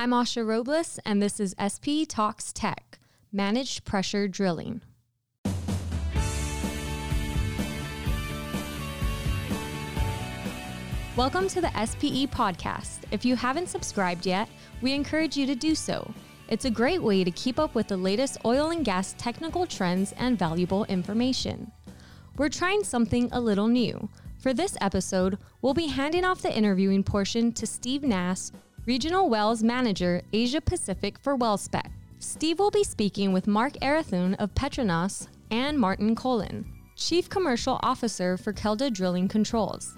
I'm Asha Robles, and this is SP Talks Tech, Managed Pressure Drilling. Welcome to the SPE podcast. If you haven't subscribed yet, we encourage you to do so. It's a great way to keep up with the latest oil and gas technical trends and valuable information. We're trying something a little new. For this episode, we'll be handing off the interviewing portion to Steve Nas, Regional Wells Manager, Asia Pacific for WellSpec. Steve will be speaking with Mark Arathoon of Petronas and Martin Culen, Chief Commercial Officer for Kelda Drilling Controls.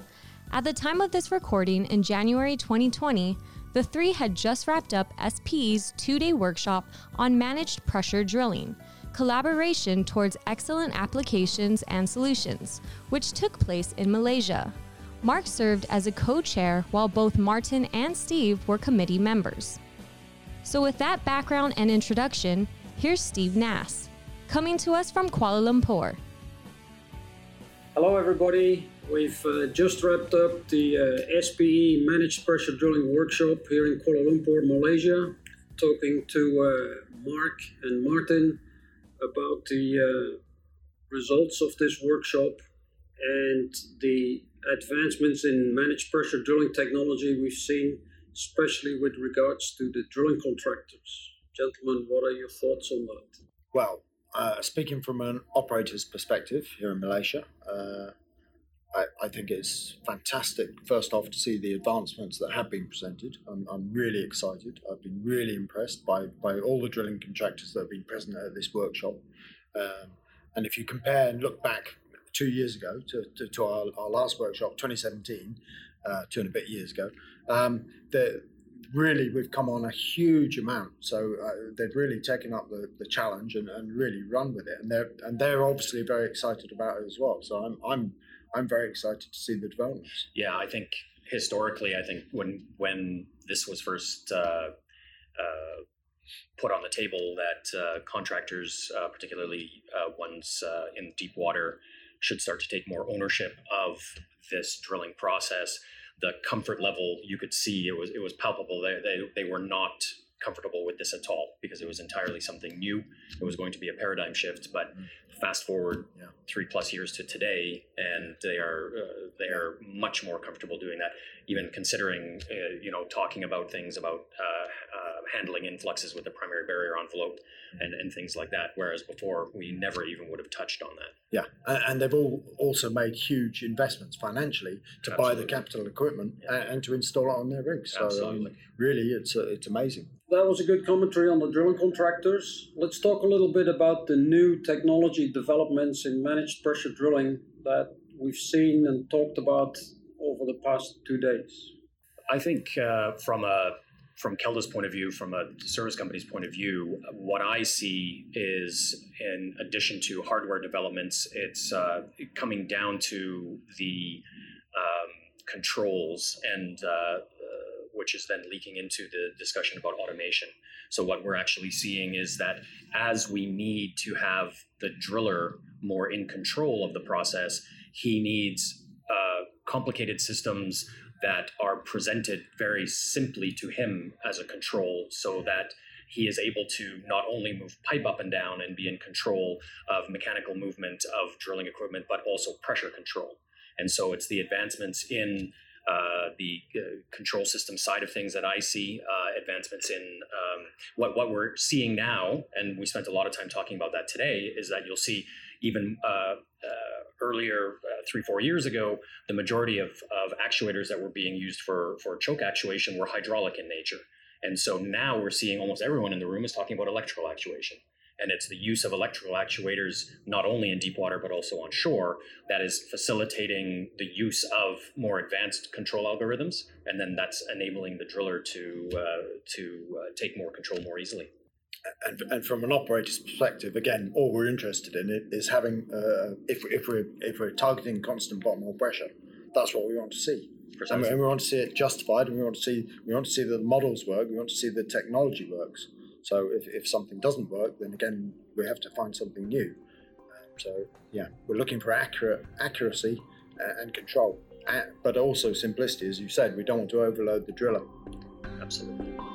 At the time of this recording in January 2020, the three had just wrapped up SPE's two day workshop on managed pressure drilling, collaboration towards excellent applications and solutions, which took place in Malaysia. Mark served as a co chair while both Martin and Steve were committee members. So, with that background and introduction, here's Steve Nas, coming to us from Kuala Lumpur. Hello, everybody. We've uh, just wrapped up the uh, SPE Managed Pressure Drilling Workshop here in Kuala Lumpur, Malaysia, talking to uh, Mark and Martin about the uh, results of this workshop and the advancements in managed pressure drilling technology we've seen, especially with regards to the drilling contractors. Gentlemen, what are your thoughts on that? Well, uh, speaking from an operator's perspective here in Malaysia, uh, I, I, think it's fantastic, first off, to see the advancements that have been presented. I'm, I'm, really excited. I've been really impressed by, by all the drilling contractors that have been present at this workshop. Um, and if you compare and look back two years ago to, to, to our, our, last workshop, 2017, uh, two and a bit years ago, um, the, really we've come on a huge amount. So uh, they've really taken up the, the challenge and, and really run with it. And they're, and they're obviously very excited about it as well. So I'm, I'm I'm very excited to see the developments. Yeah, I think historically, I think when when this was first uh, uh, put on the table, that uh, contractors, uh, particularly uh, ones uh, in deep water, should start to take more ownership of this drilling process. The comfort level you could see it was it was palpable. They they, they were not comfortable with this at all because it was entirely something new. It was going to be a paradigm shift, but mm-hmm fast forward yeah. three plus years to today, and they are uh, they are much more comfortable doing that. Even considering, uh, you know, talking about things about uh, uh handling influxes with the primary barrier envelope and, and things like that. Whereas before, we never even would have touched on that. Yeah, and they've all also made huge investments financially to Absolutely. buy the capital equipment yeah. and, to install it on their rigs. So um, really, it's uh, it's amazing that was a good commentary on the drilling contractors. Let's talk a little bit about the new technology developments in managed pressure drilling that we've seen and talked about over the past two days. I think uh, from a from Kelda's point of view, from a service company's point of view, what I see is, in addition to hardware developments, it's uh, coming down to the um, controls and uh, which is then leaking into the discussion about automation. So, what we're actually seeing is that as we need to have the driller more in control of the process, he needs uh, complicated systems that are presented very simply to him as a control so that he is able to not only move pipe up and down and be in control of mechanical movement of drilling equipment, but also pressure control. And so it's the advancements in uh, the uh, control system side of things that I see uh, advancements in um, what what we're seeing now, and we spent a lot of time talking about that today. Is that you'll see even uh, uh, earlier, three four years ago, the majority of, of actuators that were being used for for choke actuation were hydraulic in nature, and so now we're seeing almost everyone in the room is talking about electrical actuation. And it's the use of electrical actuators not only in deep water but also on shore that is facilitating the use of more advanced control algorithms. And then that's enabling the driller to uh, to uh, take more control more easily and, and from an operator's perspective again all we're interested in is having uh, if, if we're if we're targeting constant bottom hole pressure that's what we want to see and we want to see it justified and we want to see we want to see the models work we want to see the technology works so if, if something doesn't work, then again, we have to find something new. So yeah, we're looking for accurate accuracy uh, and control, uh, but also simplicity. As you said, we don't want to overload the driller. Absolutely.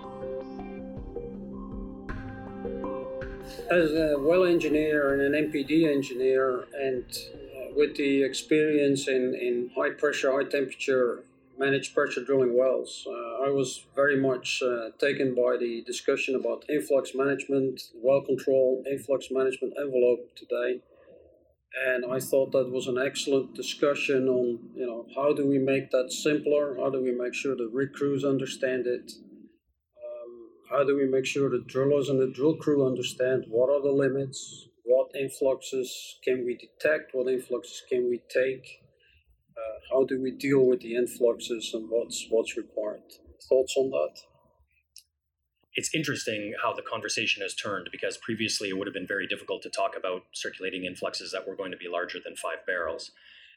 As a well engineer and an MPD engineer, and uh, with the experience in, in high pressure, high temperature managed pressure drilling wells, uh, I was very much uh, taken by the discussion about influx management, well control, influx management envelope today. And I thought that was an excellent discussion on, you know, how do we make that simpler? How do we make sure the rig crews understand it? How do we make sure the drillers and the drill crew understand what are the limits, what influxes can we detect, what influxes can we take, uh, how do we deal with the influxes, and what's what's required. Thoughts on that? It's interesting how the conversation has turned because previously it would have been very difficult to talk about circulating influxes that were going to be larger than five barrels.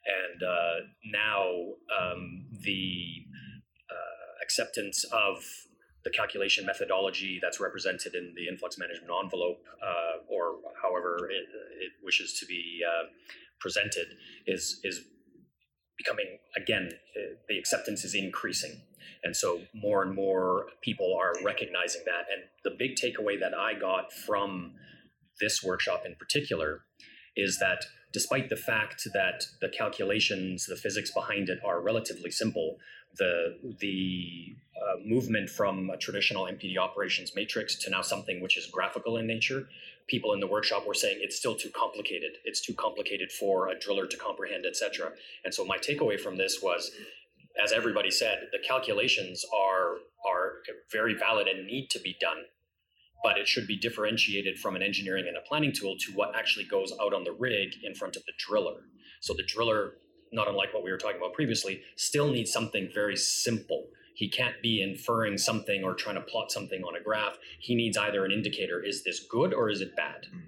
And uh, now um, the uh, acceptance of the calculation methodology that's represented in the influx management envelope, uh, or however it, it, wishes to be uh, presented, is is becoming again the acceptance is increasing, and so more and more people are recognizing that. And the big takeaway that I got from this workshop in particular is that despite the fact that the calculations, the physics behind it are relatively simple, the the uh, movement from a traditional MPD operations matrix to now something which is graphical in nature. People in the workshop were saying it's still too complicated. It's too complicated for a driller to comprehend, etc. And so my takeaway from this was, as everybody said, the calculations are are very valid and need to be done but it should be differentiated from an engineering and a planning tool to what actually goes out on the rig in front of the driller. So the driller not unlike what we were talking about previously, still needs something very simple. He can't be inferring something or trying to plot something on a graph. He needs either an indicator is this good or is it bad? Hmm.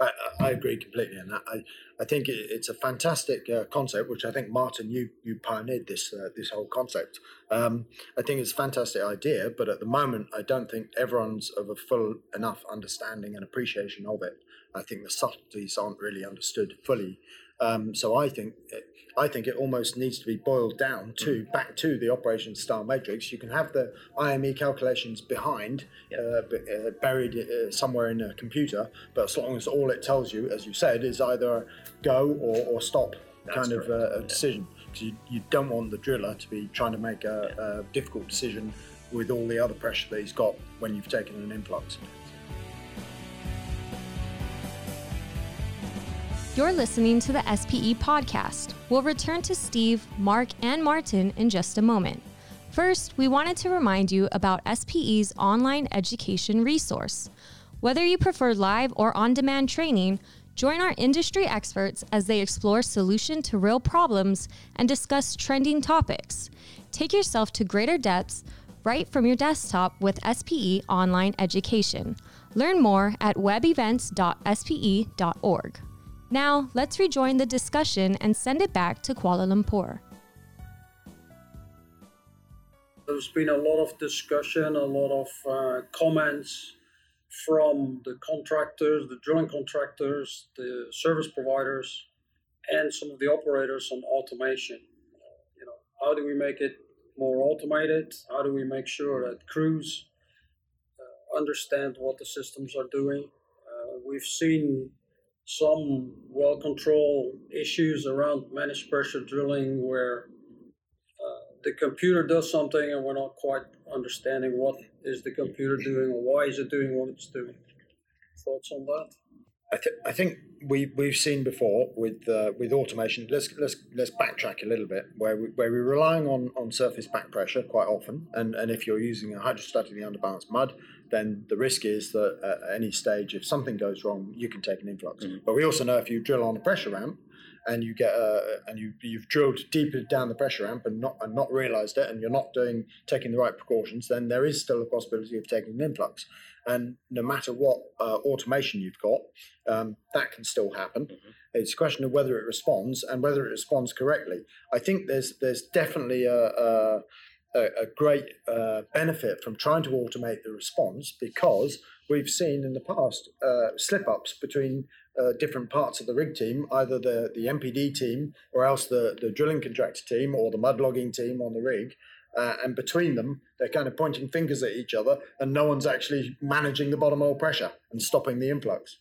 I, I agree completely on that. I, I think it's a fantastic uh, concept, which I think Martin you you pioneered this uh, this whole concept. Um, I think it's a fantastic idea, but at the moment, I don't think everyone's of a full enough understanding and appreciation of it. I think the subtleties aren't really understood fully. Um, so I think I think it almost needs to be boiled down to mm. back to the operation style matrix. You can have the IME calculations behind, yep. uh, uh, buried uh, somewhere in a computer, but as long as all it tells you, as you said, is either go or, or stop That's kind correct. of uh, a decision. Because you, you don't want the driller to be trying to make a, yeah. a difficult decision with all the other pressure that he's got when you've taken an influx. You're listening to the SPE podcast. We'll return to Steve, Mark, and Martin in just a moment. First, we wanted to remind you about SPE's online education resource. Whether you prefer live or on demand training, join our industry experts as they explore solution to real problems and discuss trending topics. Take yourself to greater depths right from your desktop with SPE Online Education. Learn more at webevents.spe.org. Now, let's rejoin the discussion and send it back to Kuala Lumpur. There's been a lot of discussion, a lot of uh, comments from the contractors, the drilling contractors, the service providers, and some of the operators on automation. You know, how do we make it more automated? How do we make sure that crews uh, understand what the systems are doing? Uh, we've seen some well control issues around managed pressure drilling where uh, the computer does something and we're not quite understanding what is the computer doing or why is it doing what it's doing. Thoughts on that? I, th- I think we we've seen before with uh, with automation. Let's let's let's backtrack a little bit where we, where we're relying on, on surface back pressure quite often, and, and if you're using a hydrostatically underbalanced mud, then the risk is that at any stage, if something goes wrong, you can take an influx. Mm-hmm. But we also know if you drill on a pressure ramp and you get a, and you you've drilled deeper down the pressure ramp and not and not realised it, and you're not doing taking the right precautions, then there is still a possibility of taking an influx. And no matter what uh, automation you've got, um, that can still happen. Mm-hmm. It's a question of whether it responds and whether it responds correctly. I think there's there's definitely a, a a, a great uh, benefit from trying to automate the response because we've seen in the past uh, slip ups between uh, different parts of the rig team, either the, the MPD team or else the, the drilling contractor team or the mud logging team on the rig. uh, and between them, they're kind of pointing fingers at each other, and no one's actually managing the bottom hole pressure and stopping the influx.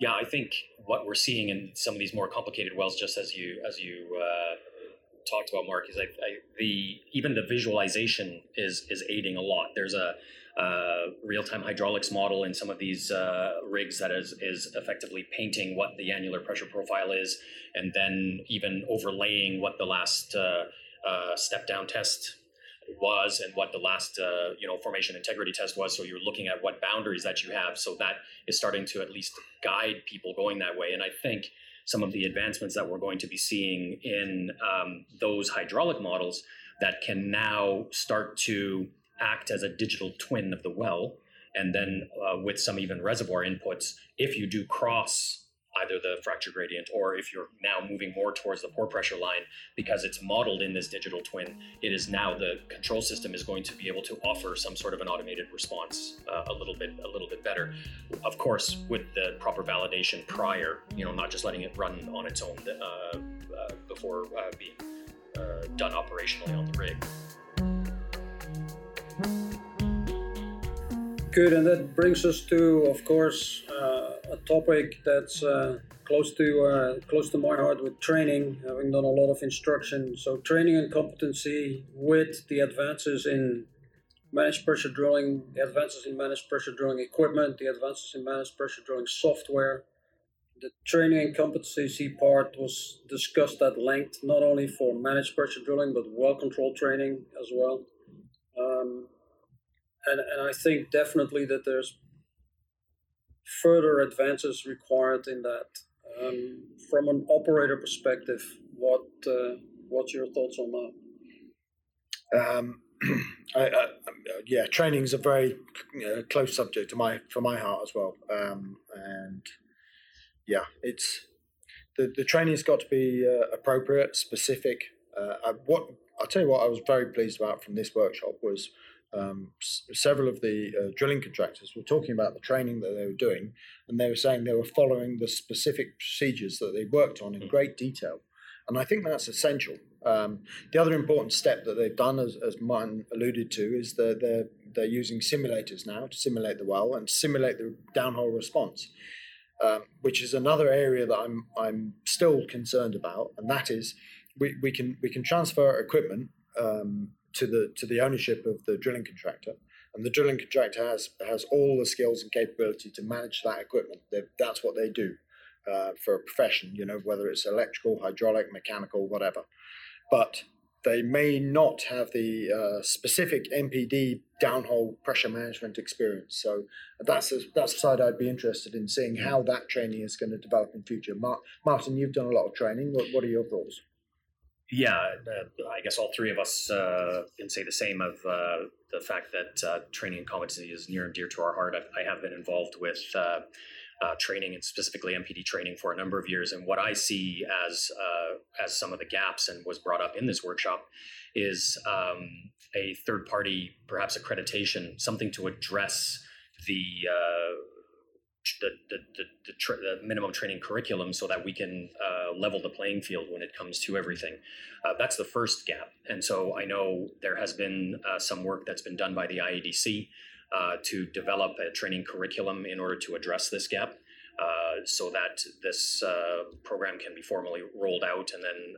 Yeah, I think what we're seeing in some of these more complicated wells, just as you as you uh, talked about, Mark, is like the even the visualization is is aiding a lot. There's a real-time hydraulics model in some of these uh, rigs that is is effectively painting what the annular pressure profile is, and then even overlaying what the last uh, uh step down test was and what the last uh, you know formation integrity test was. So you're looking at what boundaries that you have. So that is starting to at least guide people going that way. And i think some of the advancements that we're going to be seeing in um, those hydraulic models that can now start to act as a digital twin of the well. And then uh, with some even reservoir inputs if you do cross either the fracture gradient or if you're now moving more towards the pore pressure line because it's modeled in this digital twin it is now the control system is going to be able to offer some sort of an automated response uh, a little bit a little bit better. Of course with the proper validation prior you know not just letting it run on its own uh, uh, before uh, being uh, done operationally on the rig. Good, and that brings us to, of course, uh, a topic that's uh, close to uh, close to my heart with training, having done a lot of instruction. So, training and competency with the advances in managed pressure drilling, the advances in managed pressure drilling equipment, the advances in managed pressure drilling software. The training and competency part was discussed at length, not only for managed pressure drilling, but well control training as well. Um, and, and I think definitely that there's further advances required in that. Um, from an operator perspective, what uh, what's your thoughts on that? Um, I, I, yeah, training is a very uh, close subject to my for my heart as well, um, and yeah, it's the the training's got to be uh, appropriate, specific. Uh, I, what I'll tell you what I was very pleased about from this workshop was um, s- several of the uh, drilling contractors were talking about the training that they were doing, and they were saying they were following the specific procedures that they worked on in mm. great detail. And I think that's essential. Um, the other important step that they've done, as, as Martin alluded to, is that they're, they're using simulators now to simulate the well and simulate the downhole response, um, which is another area that I'm, I'm still concerned about. And that is we, we, can, we can transfer equipment um, to the to the ownership of the drilling contractor, and the drilling contractor has has all the skills and capability to manage that equipment. They're, that's what they do uh, for a profession, you know, whether it's electrical, hydraulic, mechanical, whatever. But they may not have the uh, specific MPD downhole pressure management experience. So that's a, that's the side I'd be interested in seeing how that training is going to develop in future. Martin, you've done a lot of training. What, what are your thoughts? Yeah, uh, I guess all three of us uh, can say the same of uh, the fact that uh, training and competency is near and dear to our heart. I, I have been involved with uh, uh, training and specifically MPD training for a number of years, and what I see as as some of the gaps and was brought up in this workshop is um, a third party, perhaps accreditation, something to address the the the, the, the, tra- the, minimum training curriculum so that we can uh, level the playing field when it comes to everything. Uh, that's the first gap. And so I know there has been uh, some work that's been done by the IADC uh, to develop a training curriculum in order to address this gap. Uh, so that this uh, program can be formally rolled out and then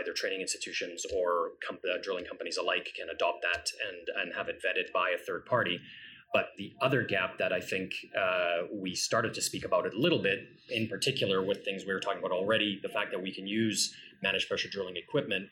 either training institutions or com- drilling companies alike can adopt that and, and have it vetted by a third party but the other gap that I think uh, we started to speak about it a little bit, in particular with things we were talking about already, the fact that we can use managed pressure drilling equipment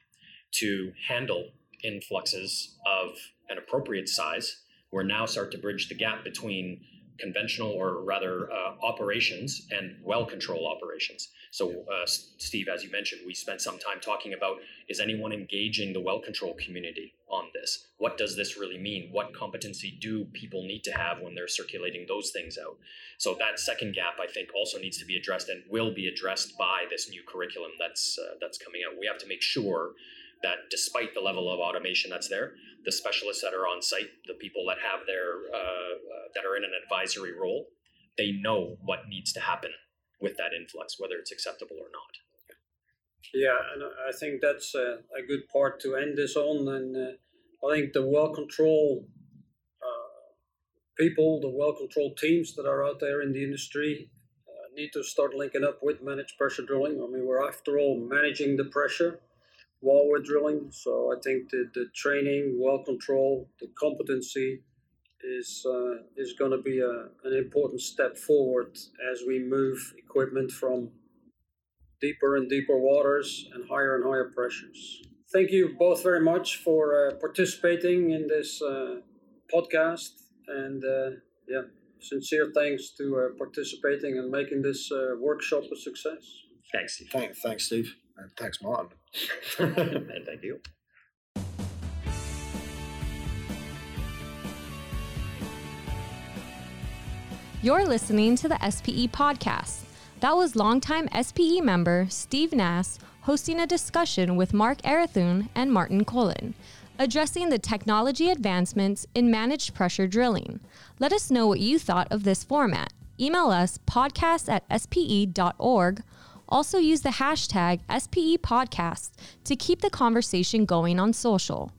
to handle influxes of an appropriate size. We're now start to bridge the gap between conventional or rather uh, operations and well control operations. So, uh, Steve, as you mentioned, we spent some time talking about is anyone engaging the well control community on this? What does this really mean? What competency do people need to have when they're circulating those things out? So, that second gap, I think, also needs to be addressed and will be addressed by this new curriculum that's uh, that's coming out. We have to make sure that despite the level of automation that's there, the specialists that are on site, the people that have their uh, uh, that are in an advisory role, they know what needs to happen with that influx, whether it's acceptable or not. Yeah, and I think that's a, a good part to end this on. And uh, I think the well control uh, people, the well controlled teams that are out there in the industry uh, need to start linking up with managed pressure drilling. I mean, we're after all managing the pressure while we're drilling. So I think the, the training, well control, the competency is uh, is going to be a, an important step forward as we move equipment from deeper and deeper waters and higher and higher pressures. Thank you both very much for uh, participating in this uh, podcast and uh, yeah, sincere thanks to uh, participating and making this uh, workshop a success. Thanks, Steve. Thank, thanks, Steve. And thanks, Martin. and thank you. You're listening to the SPE podcast. That was longtime SPE member Steve Nas hosting a discussion with Mark Arathoon and Martin Culen, addressing the technology advancements in managed pressure drilling. Let us know what you thought of this format. Email us podcast at spe.org. Also use the hashtag SPE podcast to keep the conversation going on social.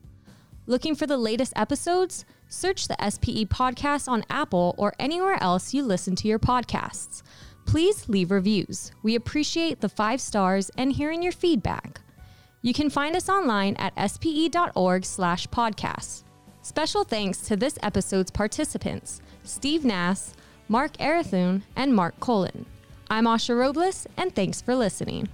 Looking for the latest episodes? Search the SPE podcast on Apple or anywhere else you listen to your podcasts. Please leave reviews. We appreciate the five stars and hearing your feedback. You can find us online at spe.org slash podcasts. Special thanks to this episode's participants, Steve Nas, Mark Arathoon, and Mark Culen. I'm Asha Robles, and thanks for listening.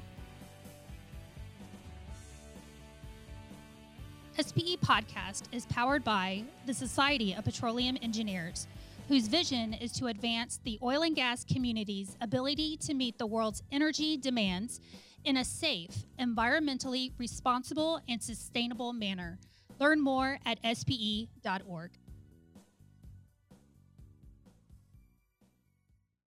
SPE Podcast is powered by the Society of Petroleum Engineers, whose vision is to advance the oil and gas community's ability to meet the world's energy demands in a safe, environmentally responsible, and sustainable manner. Learn more at spe.org.